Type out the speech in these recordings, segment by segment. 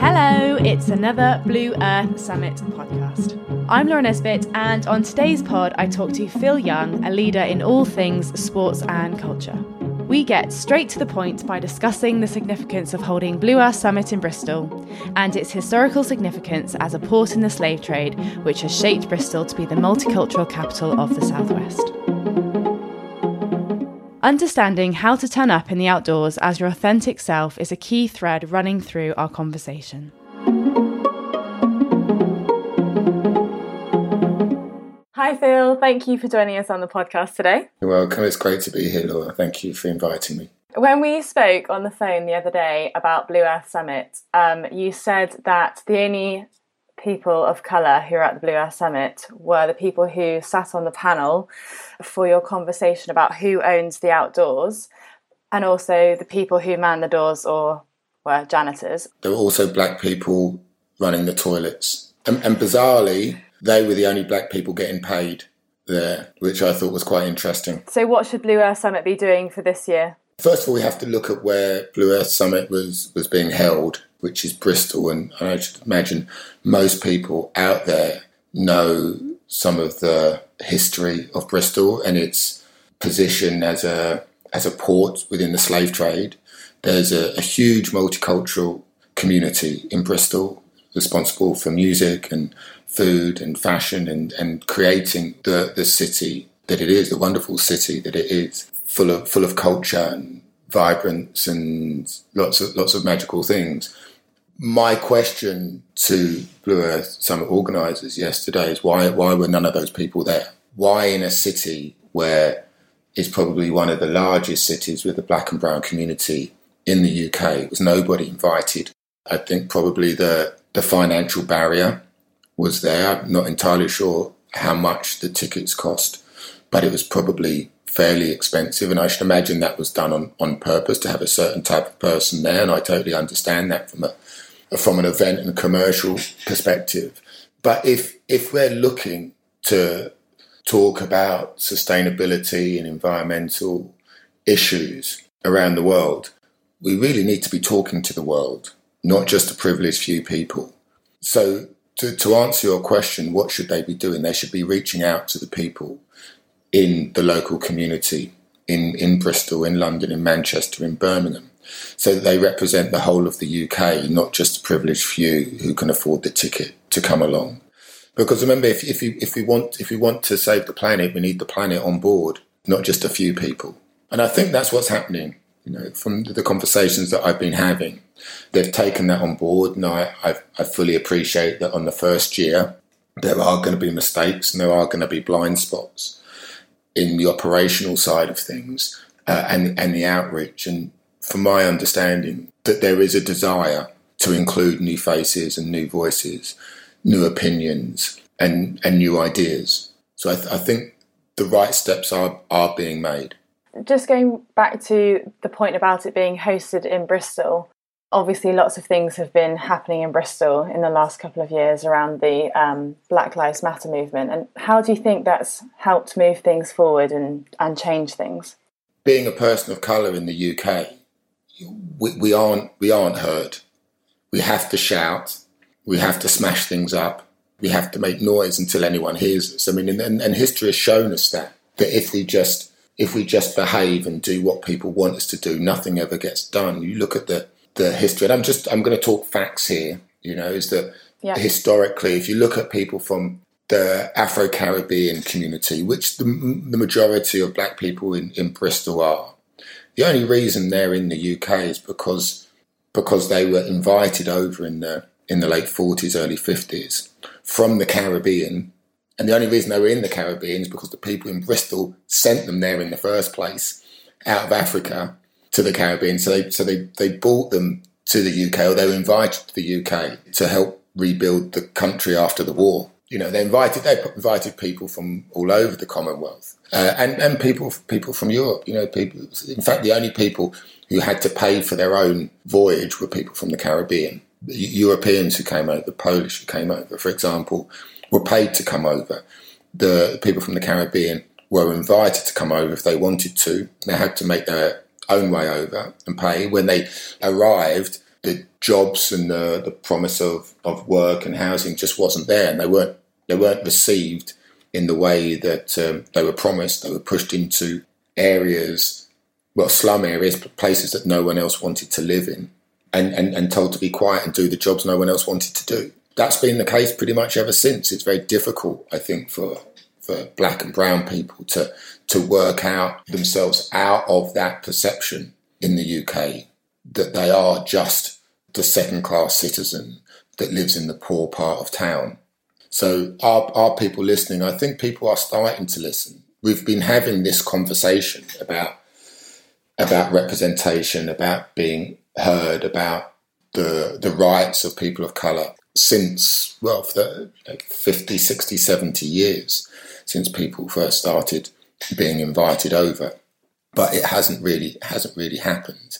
Hello, it's another Blue Earth Summit podcast. I'm Laura Nesbitt, and on today's pod, I talk to Phil Young, a leader in all things sports and culture. We get straight to the point by discussing the significance of holding Blue Earth Summit in Bristol and its historical significance as a port in the slave trade, which has shaped Bristol to be the multicultural capital of the Southwest. Understanding how to turn up in the outdoors as your authentic self is a key thread running through our conversation. Hi, Phil. Thank you for joining us on the podcast today. You're welcome. It's great to be here, Laura. Thank you for inviting me. When we spoke on the phone the other day about Blue Earth Summit, um, you said that the only people of colour who are at the Blue Earth Summit were the people who sat on the panel for your conversation about who owns the outdoors and also the people who man the doors or were janitors. There were also black people running the toilets. And, and bizarrely, they were the only black people getting paid there, which I thought was quite interesting. So, what should Blue Earth Summit be doing for this year? First of all, we have to look at where Blue Earth Summit was, was being held which is Bristol. And, I should imagine most people out there know some of the history of Bristol and its position as a as a port within the slave trade. There's a, a huge multicultural community in Bristol responsible for music and food and fashion and, and creating the, the city that it is, the wonderful city that it is, full of full of culture and vibrance and lots of lots of magical things my question to Blue Earth Summit organisers yesterday is why why were none of those people there? Why in a city where is probably one of the largest cities with a black and brown community in the UK was nobody invited? I think probably the the financial barrier was there. I'm not entirely sure how much the tickets cost, but it was probably fairly expensive. And I should imagine that was done on, on purpose to have a certain type of person there. And I totally understand that from a from an event and commercial perspective. But if if we're looking to talk about sustainability and environmental issues around the world, we really need to be talking to the world, not just a privileged few people. So to, to answer your question, what should they be doing? They should be reaching out to the people in the local community in, in Bristol, in London, in Manchester, in Birmingham, so that they represent the whole of the UK, not just a privileged few who can afford the ticket to come along. Because remember, if, if, if we want if we want to save the planet, we need the planet on board, not just a few people. And I think that's what's happening. You know, from the conversations that I've been having, they've taken that on board, and I, I, I fully appreciate that. On the first year, there are going to be mistakes and there are going to be blind spots in the operational side of things uh, and and the outreach. And from my understanding, that there is a desire to include new faces and new voices, new opinions, and, and new ideas. So I, th- I think the right steps are, are being made. Just going back to the point about it being hosted in Bristol, obviously lots of things have been happening in Bristol in the last couple of years around the um, Black Lives Matter movement. And how do you think that's helped move things forward and, and change things? Being a person of colour in the UK, we, we aren't we aren't heard. We have to shout. We have to smash things up. We have to make noise until anyone hears us. I mean, and, and history has shown us that that if we just if we just behave and do what people want us to do, nothing ever gets done. You look at the the history, and I'm just I'm going to talk facts here. You know, is that yeah. historically, if you look at people from the Afro Caribbean community, which the, the majority of black people in, in Bristol are, the only reason they're in the UK is because because they were invited over in the in the late forties, early fifties from the Caribbean. And the only reason they were in the Caribbean is because the people in Bristol sent them there in the first place, out of Africa to the Caribbean. So they so they, they brought them to the UK or they were invited to the UK to help rebuild the country after the war. You know, they invited they invited people from all over the Commonwealth uh, and and people people from Europe. You know, people. In fact, the only people who had to pay for their own voyage were people from the Caribbean. The Europeans who came over, the Polish who came over, for example, were paid to come over. The people from the Caribbean were invited to come over if they wanted to. They had to make their own way over and pay. When they arrived, the jobs and the, the promise of, of work and housing just wasn't there, and they weren't they weren't received in the way that um, they were promised. They were pushed into areas, well, slum areas, places that no one else wanted to live in, and, and, and told to be quiet and do the jobs no one else wanted to do. That's been the case pretty much ever since. It's very difficult, I think, for for black and brown people to to work out themselves out of that perception in the UK that they are just the second class citizen that lives in the poor part of town. So, are, are people listening? I think people are starting to listen. We've been having this conversation about about representation, about being heard, about the the rights of people of colour since well for the, like 50 60 70 years since people first started being invited over but it hasn't really hasn't really happened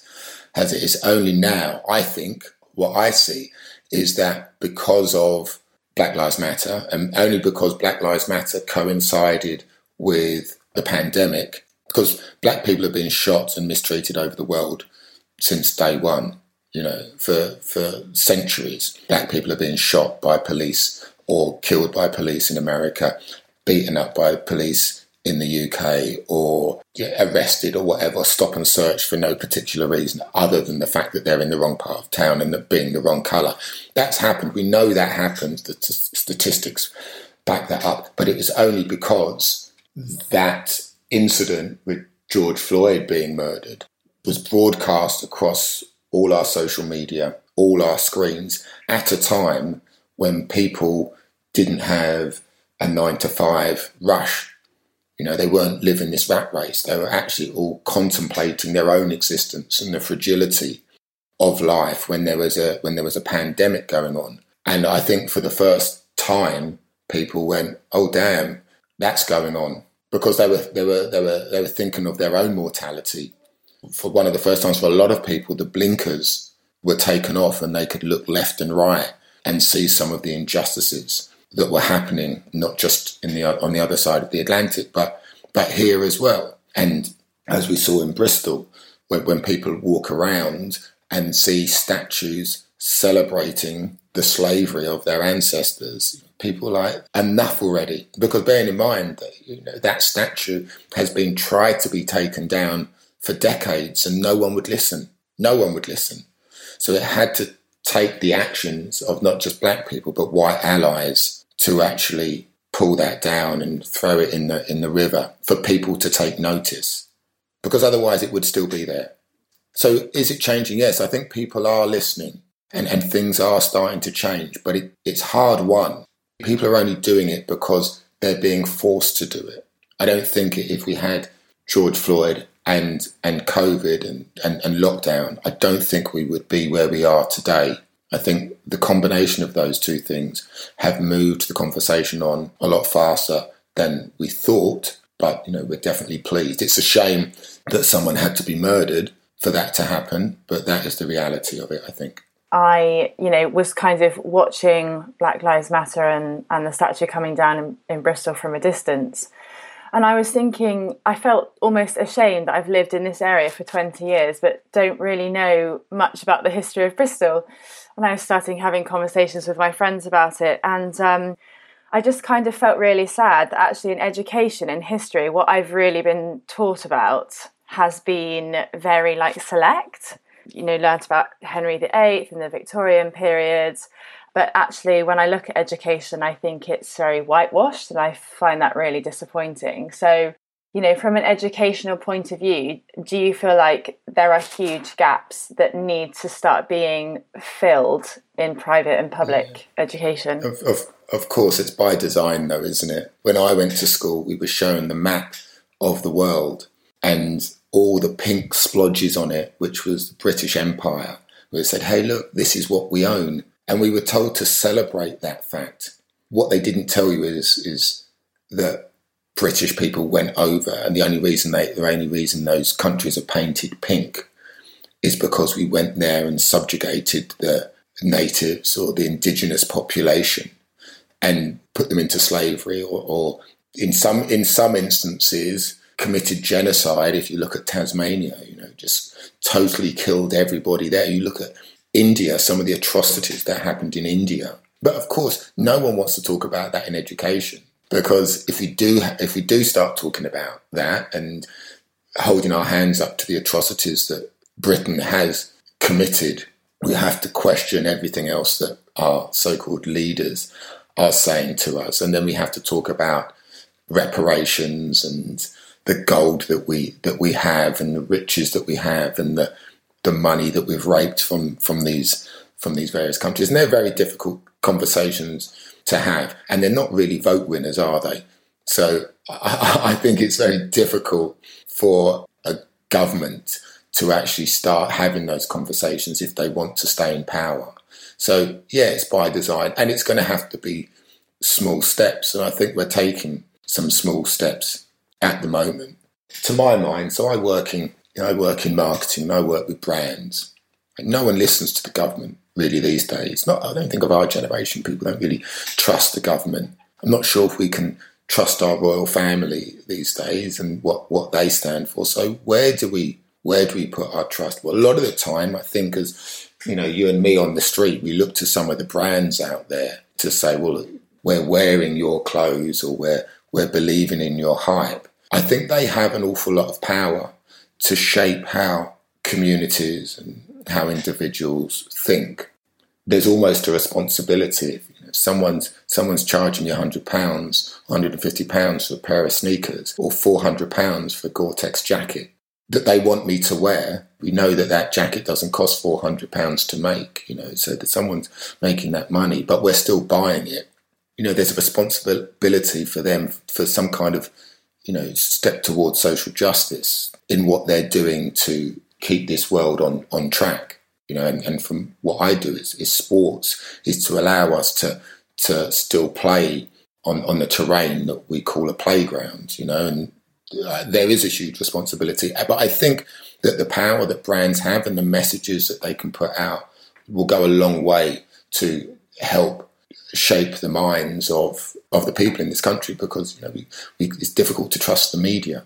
as it is only now, I think, what I see is that because of Black Lives Matter, and only because Black Lives Matter coincided with the pandemic, because black people have been shot and mistreated over the world since day one. You know, for for centuries, black people have been shot by police or killed by police in America, beaten up by police in the UK or get arrested or whatever, stop and search for no particular reason other than the fact that they're in the wrong part of town and that being the wrong colour. That's happened. We know that happens. The t- statistics back that up. But it was only because that incident with George Floyd being murdered was broadcast across all our social media, all our screens at a time when people didn't have a nine to five rush you know, they weren't living this rat race. They were actually all contemplating their own existence and the fragility of life when there was a when there was a pandemic going on. And I think for the first time, people went, "Oh, damn, that's going on," because they were they were they were they were thinking of their own mortality. For one of the first times for a lot of people, the blinkers were taken off, and they could look left and right and see some of the injustices that were happening, not just in the on the other side of the Atlantic, but but here as well. And as we saw in Bristol, when, when people walk around and see statues celebrating the slavery of their ancestors, people like enough already. Because bearing in mind that you know that statue has been tried to be taken down for decades, and no one would listen. No one would listen. So it had to take the actions of not just black people but white allies to actually pull that down and throw it in the in the river for people to take notice because otherwise it would still be there. So is it changing? Yes i think people are listening and, and things are starting to change but it, it's hard won. People are only doing it because they're being forced to do it. I don't think if we had george floyd and and covid and, and, and lockdown i don't think we would be where we are today I think the combination of those two things have moved the conversation on a lot faster than we thought. But you know, we're definitely pleased. It's a shame that someone had to be murdered for that to happen, but that is the reality of it. I think. I, you know, was kind of watching Black Lives Matter and, and the statue coming down in, in Bristol from a distance. And I was thinking, I felt almost ashamed that I've lived in this area for 20 years, but don't really know much about the history of Bristol and I was starting having conversations with my friends about it. And um, I just kind of felt really sad that actually in education, in history, what I've really been taught about has been very like select. You know, learnt about Henry VIII and the Victorian period. But actually, when I look at education, I think it's very whitewashed, and I find that really disappointing. So, you know, from an educational point of view, do you feel like there are huge gaps that need to start being filled in private and public yeah. education? Of, of, of course, it's by design, though, isn't it? When I went to school, we were shown the map of the world and all the pink splodges on it, which was the British Empire, it said, hey, look, this is what we own. And we were told to celebrate that fact. What they didn't tell you is, is that British people went over, and the only reason they, the only reason those countries are painted pink is because we went there and subjugated the natives or the indigenous population and put them into slavery, or, or in some in some instances committed genocide. If you look at Tasmania, you know, just totally killed everybody there. You look at India, some of the atrocities that happened in India. But of course, no one wants to talk about that in education because if we do if we do start talking about that and holding our hands up to the atrocities that Britain has committed, we have to question everything else that our so-called leaders are saying to us, and then we have to talk about reparations and the gold that we that we have and the riches that we have and the the money that we've raped from from these from these various countries. And they're very difficult conversations to have, and they're not really vote winners, are they? So I, I think it's very difficult for a government to actually start having those conversations if they want to stay in power. So yeah, it's by design, and it's going to have to be small steps. And I think we're taking some small steps at the moment. To my mind, so I work in you know, I work in marketing. I work with brands. And No one listens to the government really these days. Not I don't think of our generation. People don't really trust the government. I'm not sure if we can trust our royal family these days and what, what they stand for. So where do we where do we put our trust? Well, a lot of the time, I think as you know, you and me on the street, we look to some of the brands out there to say, well, we're wearing your clothes or we're we're believing in your hype. I think they have an awful lot of power to shape how communities and how individuals think. There's almost a responsibility. Someone's someone's charging you hundred pounds, hundred and fifty pounds for a pair of sneakers, or four hundred pounds for a Gore-Tex jacket that they want me to wear. We know that that jacket doesn't cost four hundred pounds to make. You know, so that someone's making that money, but we're still buying it. You know, there's a responsibility for them for some kind of you know step towards social justice in what they're doing to keep this world on, on track. You know, and, and from what I do is, is sports is to allow us to to still play on, on the terrain that we call a playground, you know, and uh, there is a huge responsibility. But I think that the power that brands have and the messages that they can put out will go a long way to help shape the minds of, of the people in this country because you know we, we, it's difficult to trust the media.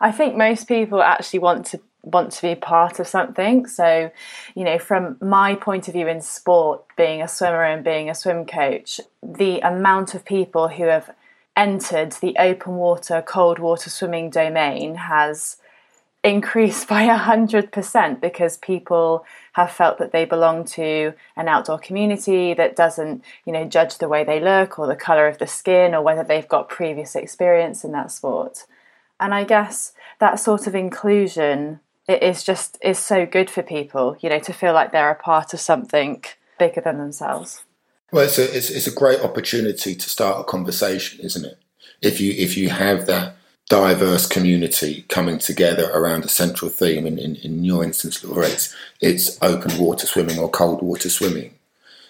I think most people actually want to want to be part of something. So, you know, from my point of view in sport, being a swimmer and being a swim coach, the amount of people who have entered the open water, cold water swimming domain has increased by a hundred percent because people have felt that they belong to an outdoor community that doesn't, you know, judge the way they look or the colour of the skin or whether they've got previous experience in that sport. And I guess that sort of inclusion it is just is so good for people, you know, to feel like they're a part of something bigger than themselves. Well, it's a it's, it's a great opportunity to start a conversation, isn't it? If you if you have that diverse community coming together around a central theme, in, in, in your instance, it's, it's open water swimming or cold water swimming.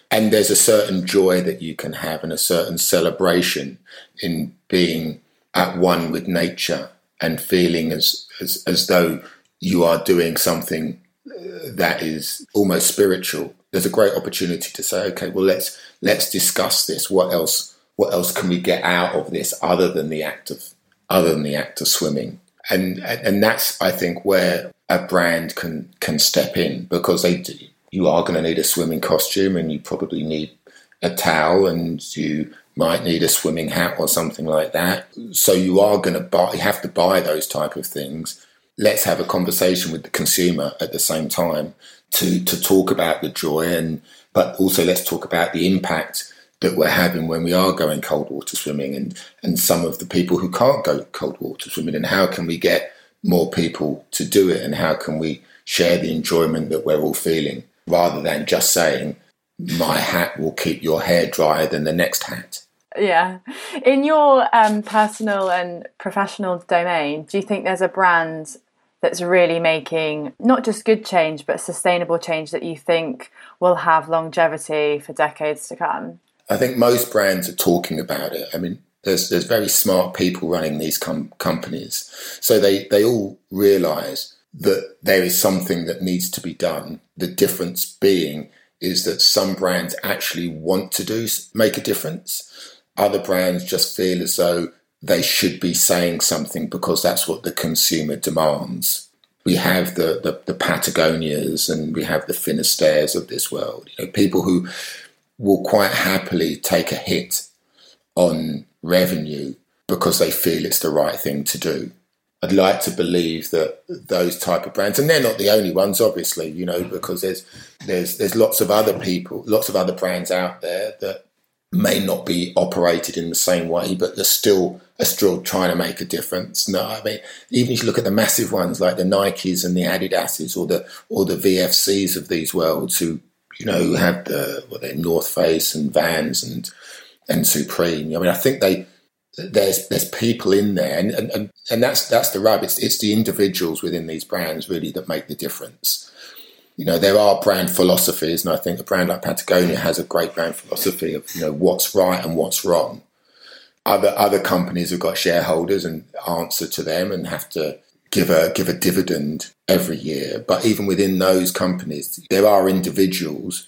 And there's a certain joy that you can have and a certain celebration in being at one with nature and feeling as, as, as though you are doing something uh, that is almost spiritual, there's a great opportunity to say, okay, well let's let's discuss this. What else what else can we get out of this other than the act of other than the act of swimming? And and that's I think where a brand can can step in because they you are going to need a swimming costume and you probably need a towel and you might need a swimming hat or something like that. So you are going to buy you have to buy those type of things let's have a conversation with the consumer at the same time to to talk about the joy and but also let's talk about the impact that we're having when we are going cold water swimming and and some of the people who can't go cold water swimming and how can we get more people to do it and how can we share the enjoyment that we're all feeling rather than just saying my hat will keep your hair drier than the next hat. Yeah. In your um, personal and professional domain do you think there's a brand that's really making not just good change but sustainable change that you think will have longevity for decades to come? I think most brands are talking about it. I mean, there's there's very smart people running these com- companies, so they they all realise that there is something that needs to be done. The difference being is that some brands actually want to do make a difference. Other brands just feel as though they should be saying something because that's what the consumer demands. we have the, the, the Patagonias and we have the Finisterres of this world. You know, people who will quite happily take a hit on revenue because they feel it's the right thing to do. I'd like to believe that those type of brands, and they're not the only ones, obviously, you know, mm-hmm. because there's there's there's lots of other people, lots of other brands out there that may not be operated in the same way, but they're still are still trying to make a difference. No, I mean, even if you look at the massive ones like the Nikes and the Adidas's or the or the VFCs of these worlds, who you know who have the well, they North Face and Vans and and Supreme. I mean, I think they there's there's people in there, and and, and, and that's that's the rub. It's it's the individuals within these brands really that make the difference. You know, there are brand philosophies, and I think a brand like Patagonia has a great brand philosophy of you know what's right and what's wrong. Other other companies have got shareholders and answer to them and have to give a give a dividend every year. But even within those companies, there are individuals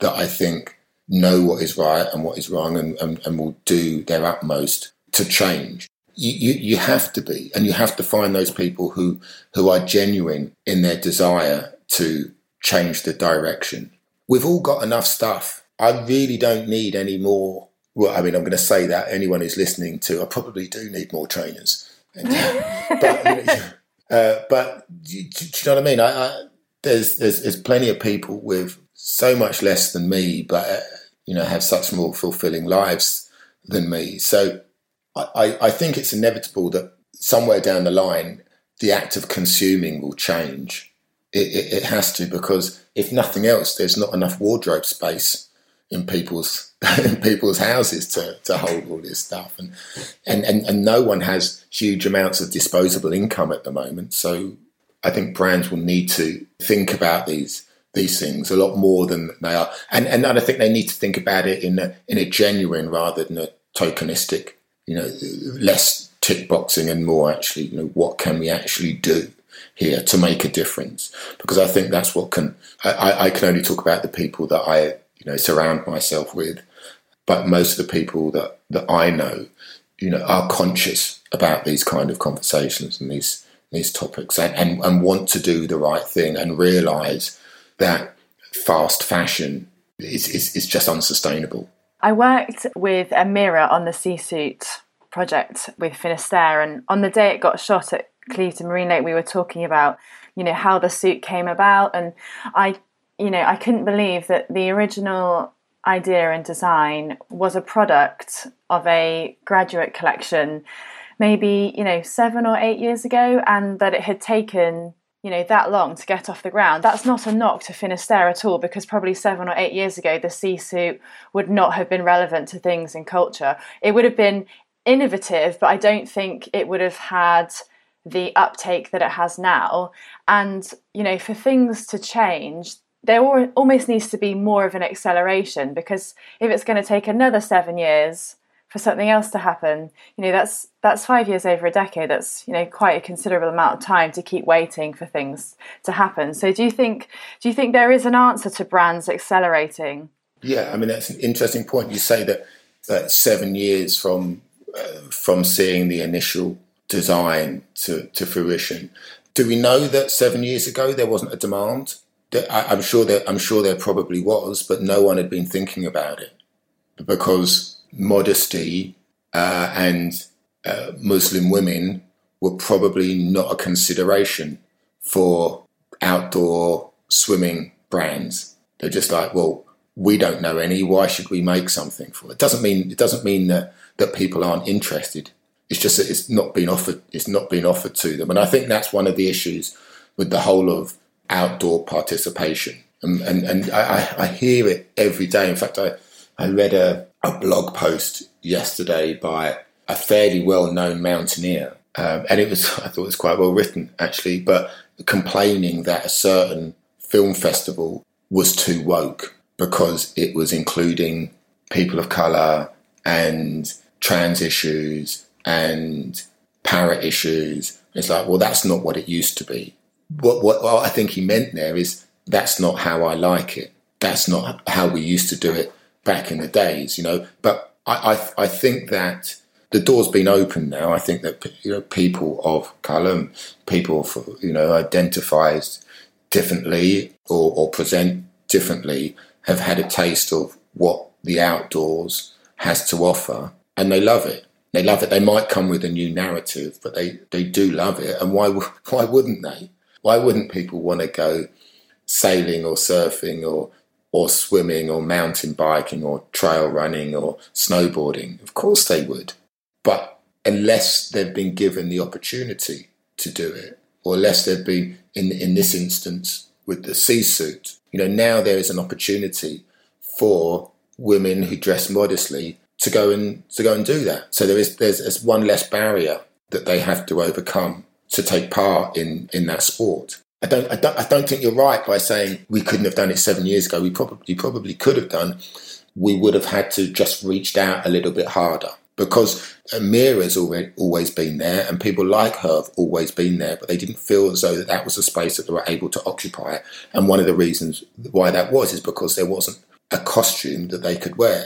that I think know what is right and what is wrong and, and, and will do their utmost to change. You, you, you have to be, and you have to find those people who, who are genuine in their desire to change the direction. We've all got enough stuff. I really don't need any more. Well, I mean, I'm going to say that anyone who's listening to, I probably do need more trainers. but, uh, but do, you know what I mean? I, I, there's, there's there's plenty of people with so much less than me, but uh, you know have such more fulfilling lives than me. So I, I think it's inevitable that somewhere down the line, the act of consuming will change. It, it, it, has to because if nothing else, there's not enough wardrobe space in people's in people's houses to, to hold all this stuff, and, and and and no one has huge amounts of disposable income at the moment. So I think brands will need to think about these these things a lot more than they are, and and I think they need to think about it in a in a genuine rather than a tokenistic you know, less tick boxing and more actually, you know, what can we actually do here to make a difference? Because I think that's what can, I, I can only talk about the people that I, you know, surround myself with, but most of the people that, that I know, you know, are conscious about these kind of conversations and these, these topics and, and, and want to do the right thing and realize that fast fashion is, is, is just unsustainable I worked with Amira on the sea suit project with Finisterre, and on the day it got shot at Clevedon Marine Lake, we were talking about, you know, how the suit came about, and I, you know, I couldn't believe that the original idea and design was a product of a graduate collection maybe you know seven or eight years ago and that it had taken you know that long to get off the ground. That's not a knock to Finisterre at all because probably seven or eight years ago the sea suit would not have been relevant to things in culture. It would have been innovative but I don't think it would have had the uptake that it has now. And you know for things to change there almost needs to be more of an acceleration because if it's going to take another seven years for something else to happen you know that's that's five years over a decade that's you know quite a considerable amount of time to keep waiting for things to happen. So do you think do you think there is an answer to brands accelerating? Yeah i mean that's an interesting point. You say that that seven years from uh, from seeing the initial design to, to fruition do we know that seven years ago there wasn't a demand I, am sure that I'm sure there probably was, but no one had been thinking about it because modesty uh, and uh, Muslim women were probably not a consideration for outdoor swimming brands. They're just like, well, we don't know any. Why should we make something for it? Doesn't mean it doesn't mean that that people aren't interested. It's just that it's not been offered. It's not been offered to them, and I think that's one of the issues with the whole of outdoor participation. And and, and I, I hear it every day. In fact, I I read a a blog post yesterday by a fairly well-known mountaineer, um, and it was I thought it was quite well written actually, but complaining that a certain film festival was too woke because it was including people of color and trans issues and para issues. It's like, well, that's not what it used to be. What, what, what I think he meant there is that's not how I like it. That's not how we used to do it back in the days, you know. But I, I, I think that the door's been opened now. I think that you know people of colour, people for, you know identified differently or, or present differently, have had a taste of what the outdoors has to offer, and they love it. They love it. They might come with a new narrative, but they, they do love it. And why why wouldn't they? Why wouldn't people want to go sailing or surfing or or swimming or mountain biking or trail running or snowboarding? Of course they would. But unless they've been given the opportunity to do it, or unless they've been in in this instance with the sea suit, you know, now there is an opportunity for women who dress modestly to go and to go and do that. So there is there's, there's one less barrier that they have to overcome to take part in in that sport. I don't, I don't I don't think you're right by saying we couldn't have done it seven years ago. We probably probably could have done. We would have had to just reached out a little bit harder because Amira's already always been there, and people like her have always been there, but they didn't feel as though that, that was a space that they were able to occupy. And one of the reasons why that was is because there wasn't a costume that they could wear.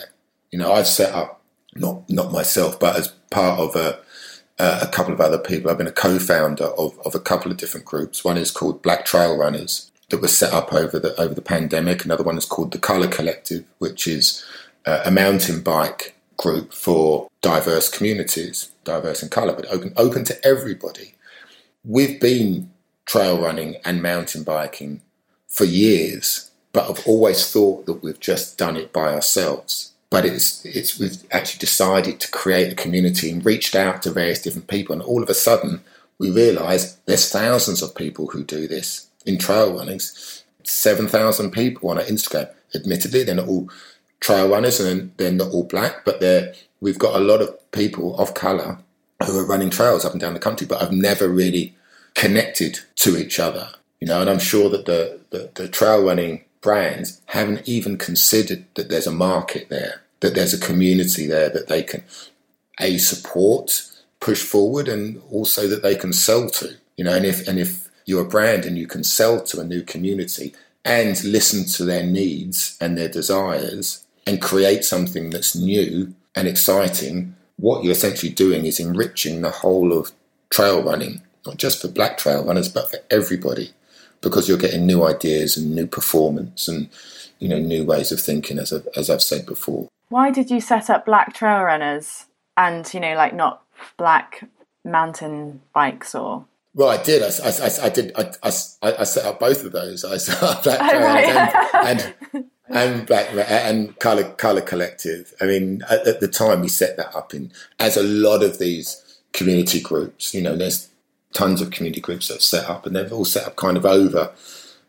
You know, I've set up not not myself, but as part of a a couple of other people. I've been a co-founder of, of a couple of different groups. One is called Black Trail Runners that was set up over the over the pandemic. Another one is called the Color Collective, which is uh, a mountain bike group for diverse communities, diverse in color, but open open to everybody. We've been trail running and mountain biking for years, but I've always thought that we've just done it by ourselves. But it's it's we've actually decided to create a community and reached out to various different people, and all of a sudden we realise there's thousands of people who do this in trail runnings. Seven thousand people on our Instagram. Admittedly, they're not all trail runners and they're not all black, but they're we've got a lot of people of colour who are running trails up and down the country, but I've never really connected to each other. You know, and I'm sure that the, the, the trail running brands haven't even considered that there's a market there, that there's a community there that they can a support, push forward, and also that they can sell to. You know, and if and if you're a brand and you can sell to a new community and listen to their needs and their desires and create something that's new and exciting, what you're essentially doing is enriching the whole of trail running, not just for black trail runners, but for everybody, because you're getting new ideas and new performance and you know new ways of thinking, as I've, as I've said before. Why did you set up Black Trail Runners and you know like not black mountain bikes or? Well, I did. I, I, I did. I, I, I, set up both of those. I set up Black oh, Trail oh, right. and, and and Black and Color Color Collective. I mean, at, at, the time we set that up in as a lot of these community groups. You know, there's tons of community groups that set up, and they've all set up kind of over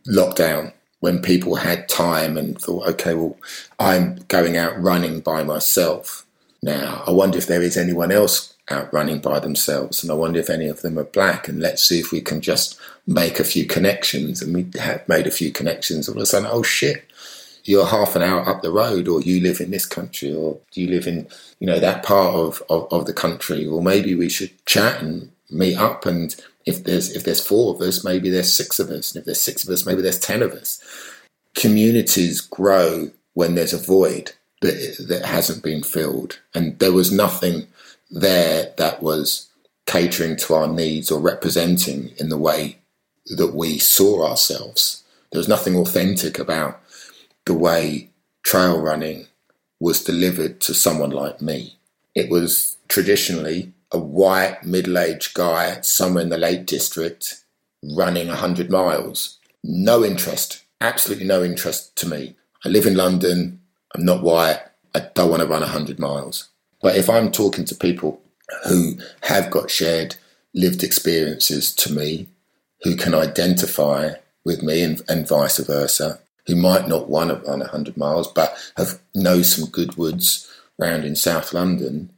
lockdown when people had time and thought, okay, well, I'm going out running by myself now. I wonder if there is anyone else out running by themselves, and I wonder if any of them are black. And let's see if we can just make a few connections. And we have made a few connections. All of a sudden, oh shit, you're half an hour up the road or you live in this country or you live in you know that part of, of, of the country or maybe we should chat and meet up and if there's if there's four of us maybe there's six of us. And if there's six of us maybe there's ten of us. Communities grow when there's a void that that hasn't been filled. And there was nothing there that was catering to our needs or representing in the way that we saw ourselves. There was nothing authentic about the way trail running was delivered to someone like me. It was traditionally a white middle aged guy somewhere in the Lake District running 100 miles. No interest, absolutely no interest to me. I live in London, I'm not white, I don't want to run 100 miles. But if I'm talking to people who have got shared lived experiences to me, who can identify with me and, and vice versa, who might not want to run 100 miles but have know some good woods round in South London,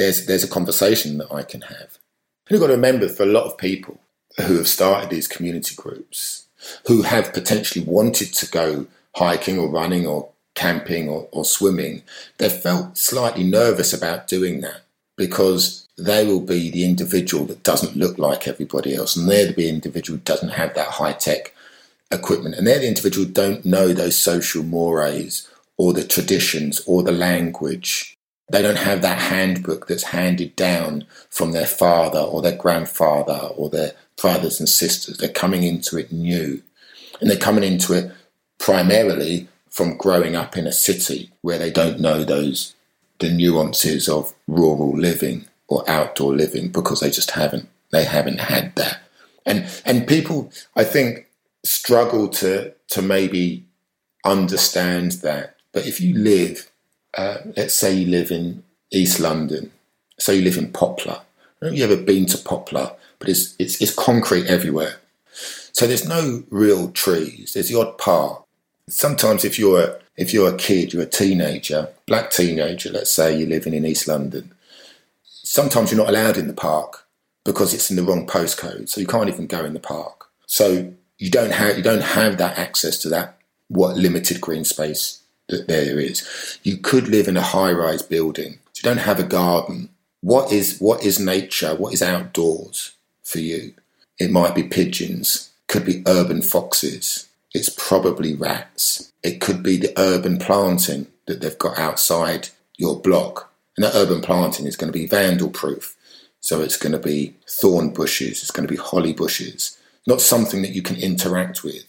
there's there's a conversation that I can have. And you've got to remember for a lot of people who have started these community groups, who have potentially wanted to go hiking or running or camping or, or swimming, they've felt slightly nervous about doing that because they will be the individual that doesn't look like everybody else, and they're the individual who doesn't have that high tech equipment. And they're the individual who don't know those social mores or the traditions or the language They don't have that handbook that's handed down from their father or their grandfather or their brothers and sisters. They're coming into it new. And they're coming into it primarily from growing up in a city where they don't know those the nuances of rural living or outdoor living because they just haven't they haven't had that. And and people I think struggle to to maybe understand that. But if you live, uh, let's say you live in East London, say you live in Poplar. I don't know if you've ever been to Poplar, but it's, it's, it's concrete everywhere. So there's no real trees. There's the odd park. Sometimes if you're a, if you're a kid, you're a teenager, black teenager, let's say you're living in East London, sometimes you're not allowed in the park because it's in the wrong postcode. So you can't even go in the park. So you don't have you don't have that access to that what limited green space that there is. You could live in a high rise building. You don't have a garden. What is what is nature? What is outdoors for you? It might be pigeons, could be urban foxes. It's probably rats. It could be the urban planting that they've got outside your block. And that urban planting is going to be vandal proof. So it's going to be thorn bushes, it's going to be holly bushes, not something that you can interact with.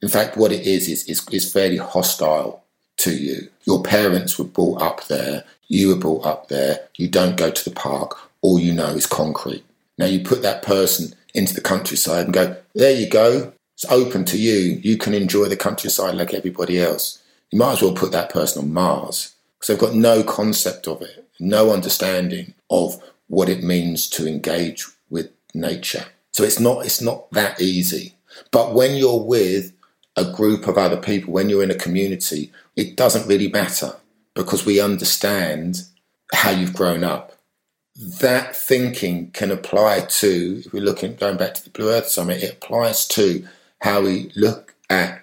In fact, what it is, is, is, is fairly hostile to you. Your parents were brought up there, you were brought up there, you don't go to the park, all you know is concrete. Now you put that person into the countryside and go, there you go, it's open to you, you can enjoy the countryside like everybody else. You might as well put that person on Mars because they've got no concept of it, no understanding of what it means to engage with nature. So it's not it's not that easy. But when you're with a group of other people, when you're in a community, it doesn't really matter because we understand how you've grown up. That thinking can apply to, if we're looking, going back to the Blue Earth Summit, it applies to how we look at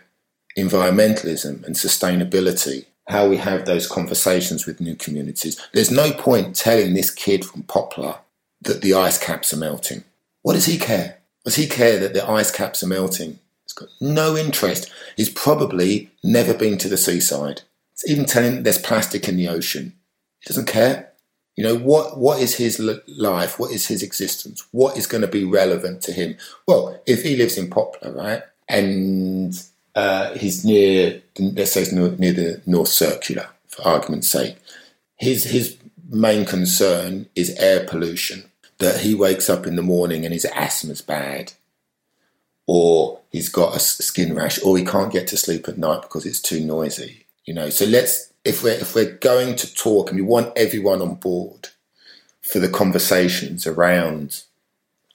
environmentalism and sustainability, how we have those conversations with new communities. There's no point telling this kid from Poplar that the ice caps are melting. What does he care? Does he care that the ice caps are melting? He's got no interest. He's probably never been to the seaside. It's even telling there's plastic in the ocean. He doesn't care. You know, what, what is his life? What is his existence? What is going to be relevant to him? Well, if he lives in Poplar, right, and uh, he's near, let's say, near the North Circular, for argument's sake, his, his main concern is air pollution that he wakes up in the morning and his asthma's bad, or he's got a skin rash, or he can't get to sleep at night because it's too noisy. You know, so let's if we're if we're going to talk and we want everyone on board for the conversations around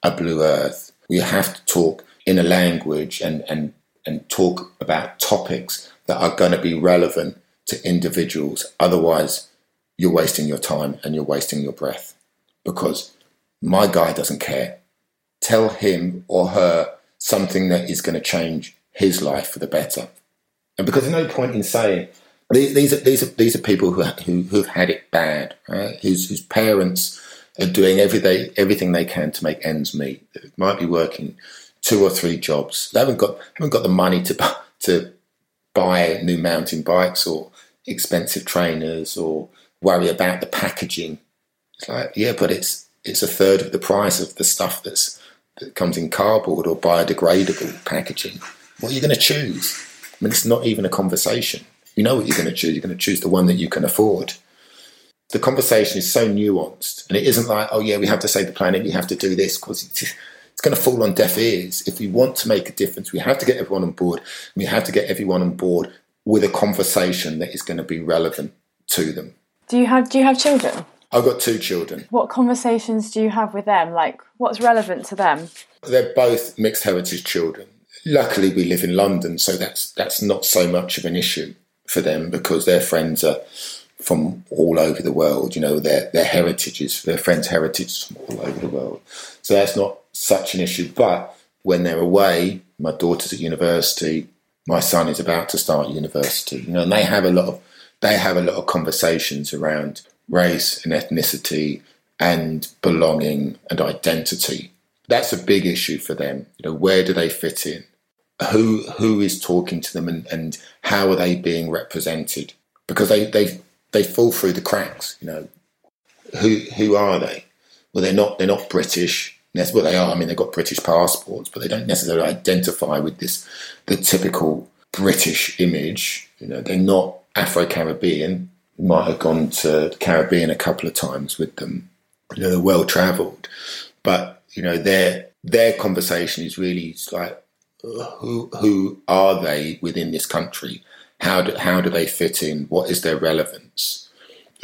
a blue earth, we have to talk in a language and and and talk about topics that are going to be relevant to individuals. Otherwise, you're wasting your time and you're wasting your breath because my guy doesn't care. Tell him or her something that is going to change his life for the better. And because there's no point in saying these are these are these are people who who who've had it bad, right? Whose whose parents are doing everything everything they can to make ends meet. They might be working two or three jobs. They haven't got haven't got the money to to buy new mountain bikes or expensive trainers or worry about the packaging. It's like yeah, but it's it's a third of the price of the stuff that's that comes in cardboard or biodegradable packaging. What are you going to choose? I mean, it's not even a conversation. You know what you're going to choose. You're going to choose the one that you can afford. The conversation is so nuanced, and it isn't like, oh yeah, we have to save the planet. We have to do this because it's, it's going to fall on deaf ears. If we want to make a difference, we have to get everyone on board. We have to get everyone on board with a conversation that is going to be relevant to them. Do you have Do you have children? I've got two children. What conversations do you have with them? Like, what's relevant to them? They're both mixed heritage children. Luckily, we live in London, so that's that's not so much of an issue for them because their friends are from all over the world. You know, their their heritages, their friends' heritage from all over the world. So that's not such an issue. But when they're away, my daughter's at university, my son is about to start university. You know, and they have a lot of they have a lot of conversations around race and ethnicity and belonging and identity. That's a big issue for them. You know, where do they fit in? Who who is talking to them and, and how are they being represented? Because they, they they fall through the cracks, you know. who who are they? Well, they're not they're not British. Well, they are. I mean, they've got British passports, but they don't necessarily identify with this the typical British image. You know, they're not Afro Caribbean. Might have gone to Caribbean a couple of times with them. You know, they're well travelled, but you know, their their conversation is really like uh, who who are they within this country? How do how do they fit in? What is their relevance?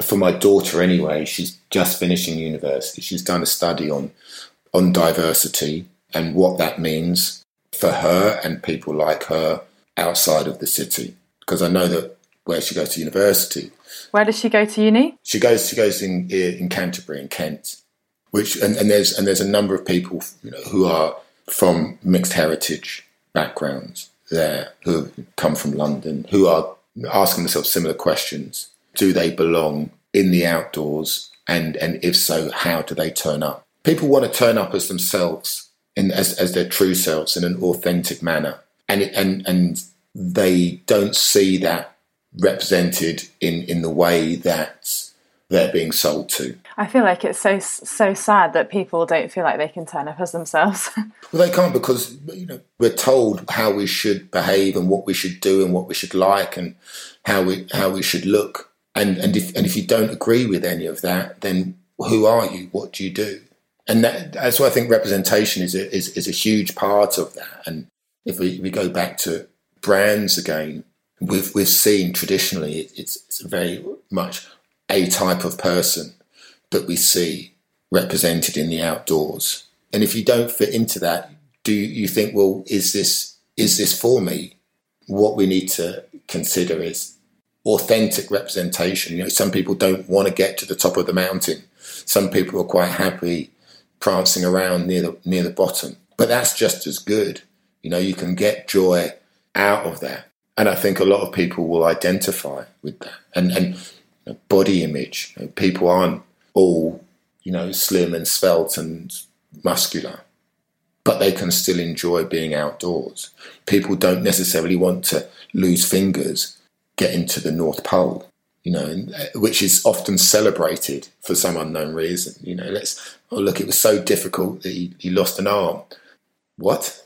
For my daughter, anyway, she's just finishing university. She's done a study on on diversity and what that means for her and people like her outside of the city. Because I know that where she goes to university. Where does she go to uni? She goes she goes in in Canterbury in Kent. Which and, and there's and there's a number of people you know who are from mixed heritage backgrounds there who come from London who are asking themselves similar questions. Do they belong in the outdoors? And and if so, how do they turn up? People want to turn up as themselves in as, as their true selves in an authentic manner. And it, and and they don't see that represented in, in the way that they're being sold to. I feel like it's so so sad that people don't feel like they can turn up as themselves. well, they can't because you know we're told how we should behave and what we should do and what we should like and how we how we should look. And and if and if you don't agree with any of that, then who are you? What do you do? And that, that's why I think representation is a, is, is a huge part of that. And if we, we go back to brands again, we've we've seen traditionally it's, it's very much a type of person that we see represented in the outdoors. And if you don't fit into that, do you think, well, is this is this for me? What we need to consider is authentic representation. You know, some people don't want to get to the top of the mountain. Some people are quite happy prancing around near the near the bottom. But that's just as good. You know, you can get joy out of that. And I think a lot of people will identify with that. And and body image. People aren't all, you know, slim and svelte and muscular, but they can still enjoy being outdoors. People don't necessarily want to lose fingers getting to the North Pole, you know, uh, which is often celebrated for some unknown reason. You know, let's, oh, look, it was so difficult that he, he lost an arm. What?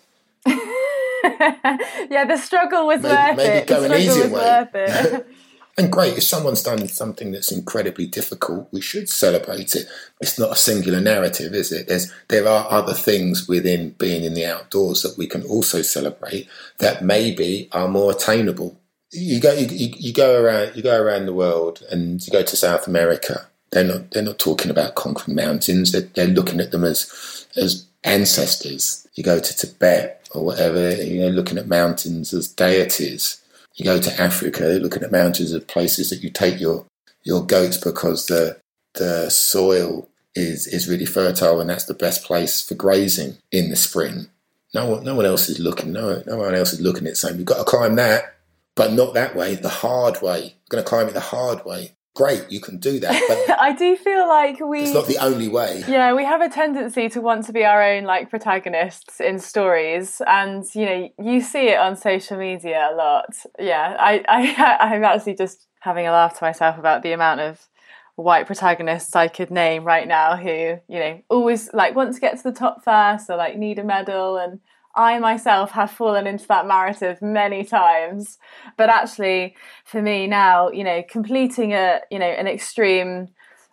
yeah, the struggle was maybe, worth maybe it. go an easier way. And great, if someone's done something that's incredibly difficult, we should celebrate it. It's not a singular narrative, is it? There's, there are other things within being in the outdoors that we can also celebrate that maybe are more attainable. You go, you, you go around, you go around the world, and you go to South America. They're not, they're not talking about conquering mountains. They're, they're looking at them as, as ancestors. You go to Tibet or whatever, you know, looking at mountains as deities you go to Africa, looking at mountains of places that you take your your goats because the the soil is is really fertile and that's the best place for grazing in the spring. No one no one else is looking. No no one else is looking at saying you've got to climb that, but not that way. The hard way. You're going to climb it the hard way great, you can do that. But I do feel like we. It's not the only way. Yeah, we have a tendency to want to be our own like protagonists in stories, and you know, you see it on social media a lot. Yeah, I, I, I'm actually just having a laugh to myself about the amount of white protagonists I could name right now who, you know, always like want to get to the top first or like need a medal and I myself have fallen into that narrative many times. But actually, for me now, you know, completing a, you know, an extreme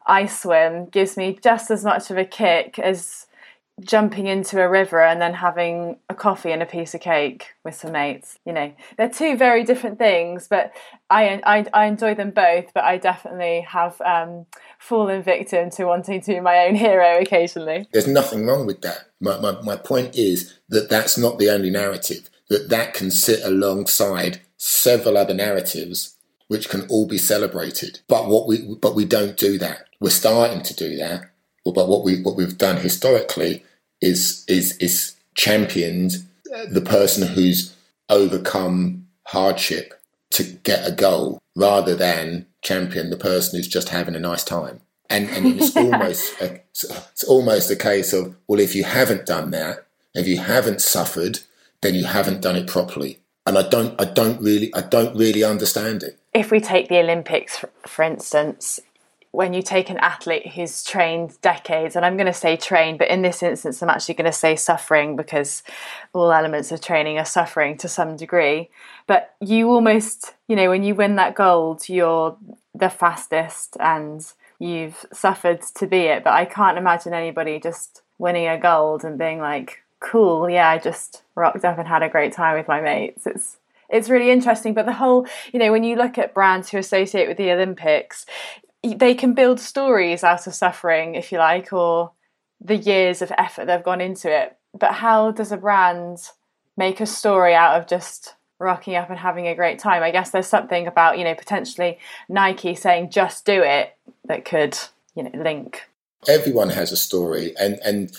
ice swim gives me just as much of a kick as jumping into a river and then having a coffee and a piece of cake with some mates. You know, they're two very different things, but I I, I enjoy them both. But I definitely have um, fallen victim to wanting to be my own hero occasionally. There's nothing wrong with that. My, my, my point is that that's not the only narrative. That that can sit alongside several other narratives which can all be celebrated. But what we but we don't do that. We're starting to do that but what we what we've done historically is is is championed the person who's overcome hardship to get a goal rather than champion the person who's just having a nice time. And and it's almost a, it's almost a case of well, if you haven't done that, if you haven't suffered, then you haven't done it properly. And I don't I don't really I don't really understand it. If we take the Olympics for instance, when you take an athlete who's trained decades, and I'm going to say trained, but in this instance, I'm actually going to say suffering because all elements of training are suffering to some degree. But you almost, you know, when you win that gold, you're the fastest and you've suffered to be it. But I can't imagine anybody just winning a gold and being like, cool, yeah, I just rocked up and had a great time with my mates. It's it's really interesting. But the whole, you know, when you look at brands who associate with the Olympics, they can build stories out of suffering, if you like, or the years of effort they've gone into it. But how does a brand make a story out of just rocking up and having a great time? I guess there's something about, you know, potentially Nike saying just do it that could, you know, link. Everyone has a story and and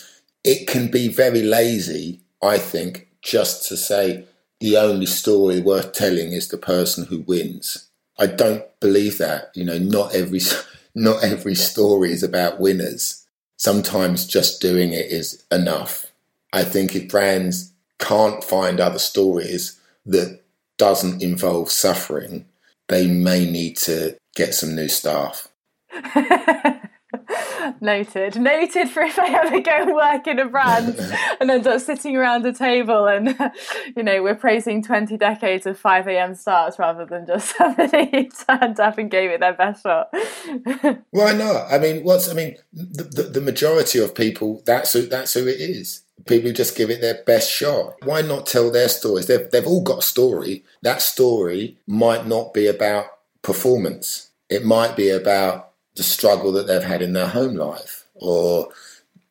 it can be very lazy, I think, just to say the only story worth telling is the person who wins. I don't believe that. You know, not every not every story is about winners. Sometimes just doing it is enough. I think if brands can't find other stories that doesn't involve suffering, they may need to get some new staff. Noted. Noted for if I ever go and work in a brand and end up sitting around a table and, you know, we're praising 20 decades of 5 a.m. starts rather than just somebody who turned up and gave it their best shot. Why not? I mean, what's, I mean, the, the, the majority of people, that's who, that's who it is. People who just give it their best shot. Why not tell their stories? They've, they've all got a story. That story might not be about performance. It might be about the struggle that they've had in their home life or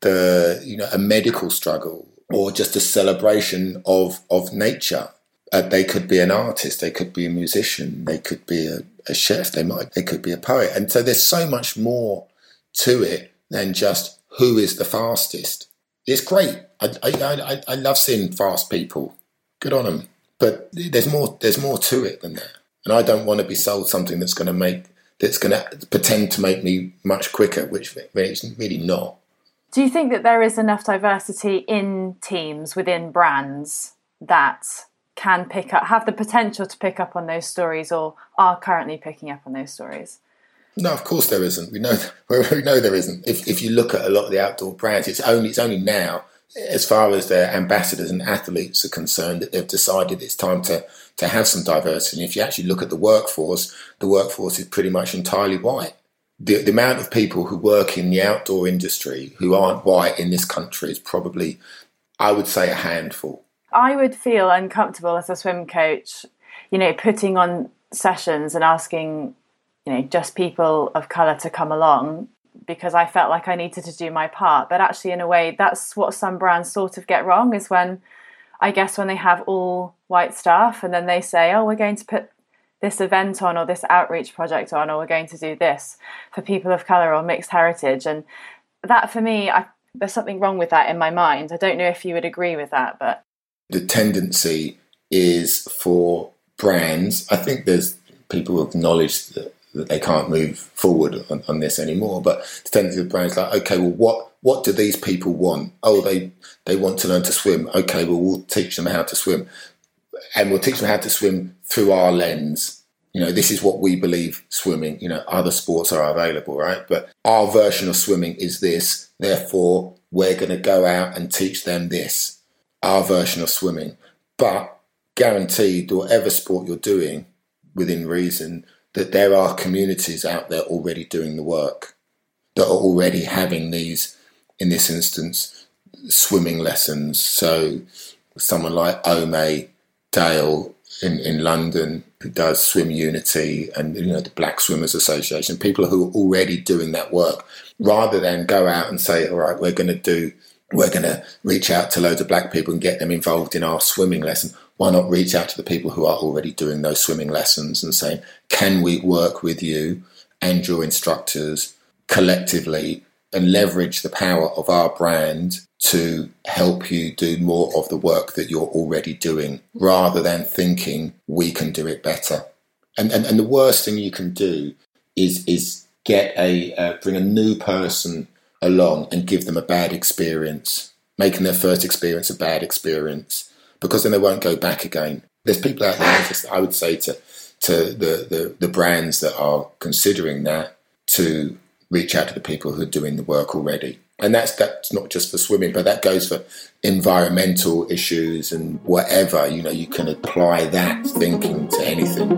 the you know a medical struggle or just a celebration of of nature. Uh, they could be an artist they could be a musician they could be a, a chef they might they could be a poet. And so there's so much more to it than just who is the fastest. It's great. I, I, I, I love seeing fast people. Good on them but there's more there's more to it than that. And I don't want to be sold something that's going to make that's going to pretend to make me much quicker, which it's really not. Do you think that there is enough diversity in teams within brands that can pick up, have the potential to pick up on those stories, or are currently picking up on those stories? No, of course there isn't. We know we know there isn't. If if you look at a lot of the outdoor brands, it's only it's only now as far as their ambassadors and athletes are concerned, that they've decided it's time to, to have some diversity. And if you actually look at the workforce, the workforce is pretty much entirely white. The, the amount of people who work in the outdoor industry who aren't white in this country is probably, I would say, a handful. I would feel uncomfortable as a swim coach, you know, putting on sessions and asking, you know, just people of colour to come along because I felt like I needed to do my part. But actually, in a way, that's what some brands sort of get wrong is when I guess when they have all white staff and then they say, oh, we're going to put this event on or this outreach project on or we're going to do this for people of colour or mixed heritage. And that for me, I, there's something wrong with that in my mind. I don't know if you would agree with that, but. The tendency is for brands, I think there's people who acknowledge that that they can't move forward on, on this anymore. But the tendency of brands like, okay, well, what what do these people want? Oh, they they want to learn to swim. Okay, well, we'll teach them how to swim, and we'll teach them how to swim through our lens. You know, this is what we believe swimming. You know, other sports are available, right? But our version of swimming is this. Therefore, we're going to go out and teach them this. Our version of swimming, but guaranteed, whatever sport you're doing, within reason, that there are communities out there already doing the work that are already having these, in this instance, swimming lessons. So someone like Ome Dale in, in London who does Swim Unity and you know the Black Swimmers Association, people who are already doing that work, rather than go out and say, all right, we're going to do, we're going to reach out to loads of black people and get them involved in our swimming lesson why not reach out to the people who are already doing those swimming lessons and saying, can we work with you and your instructors collectively and leverage the power of our brand to help you do more of the work that you're already doing rather than thinking we can do it better. And, and, and the worst thing you can do is, is get a, uh, bring a new person along and give them a bad experience, making their first experience a bad experience because then they won't go back again. There's people out there, I would say to to the, the, the brands that are considering that to reach out to the people who are doing the work already. And that's that's not just for swimming, but that goes for environmental issues and whatever. You know, you can apply that thinking to anything.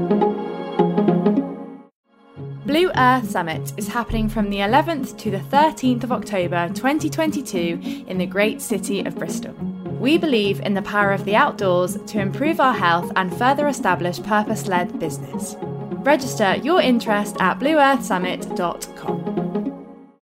Blue Earth Summit is happening from the 11th to the 13th of October 2022 in the great city of Bristol. We believe in the power of the outdoors to improve our health and further establish purpose led business. Register your interest at blueearthsummit.com.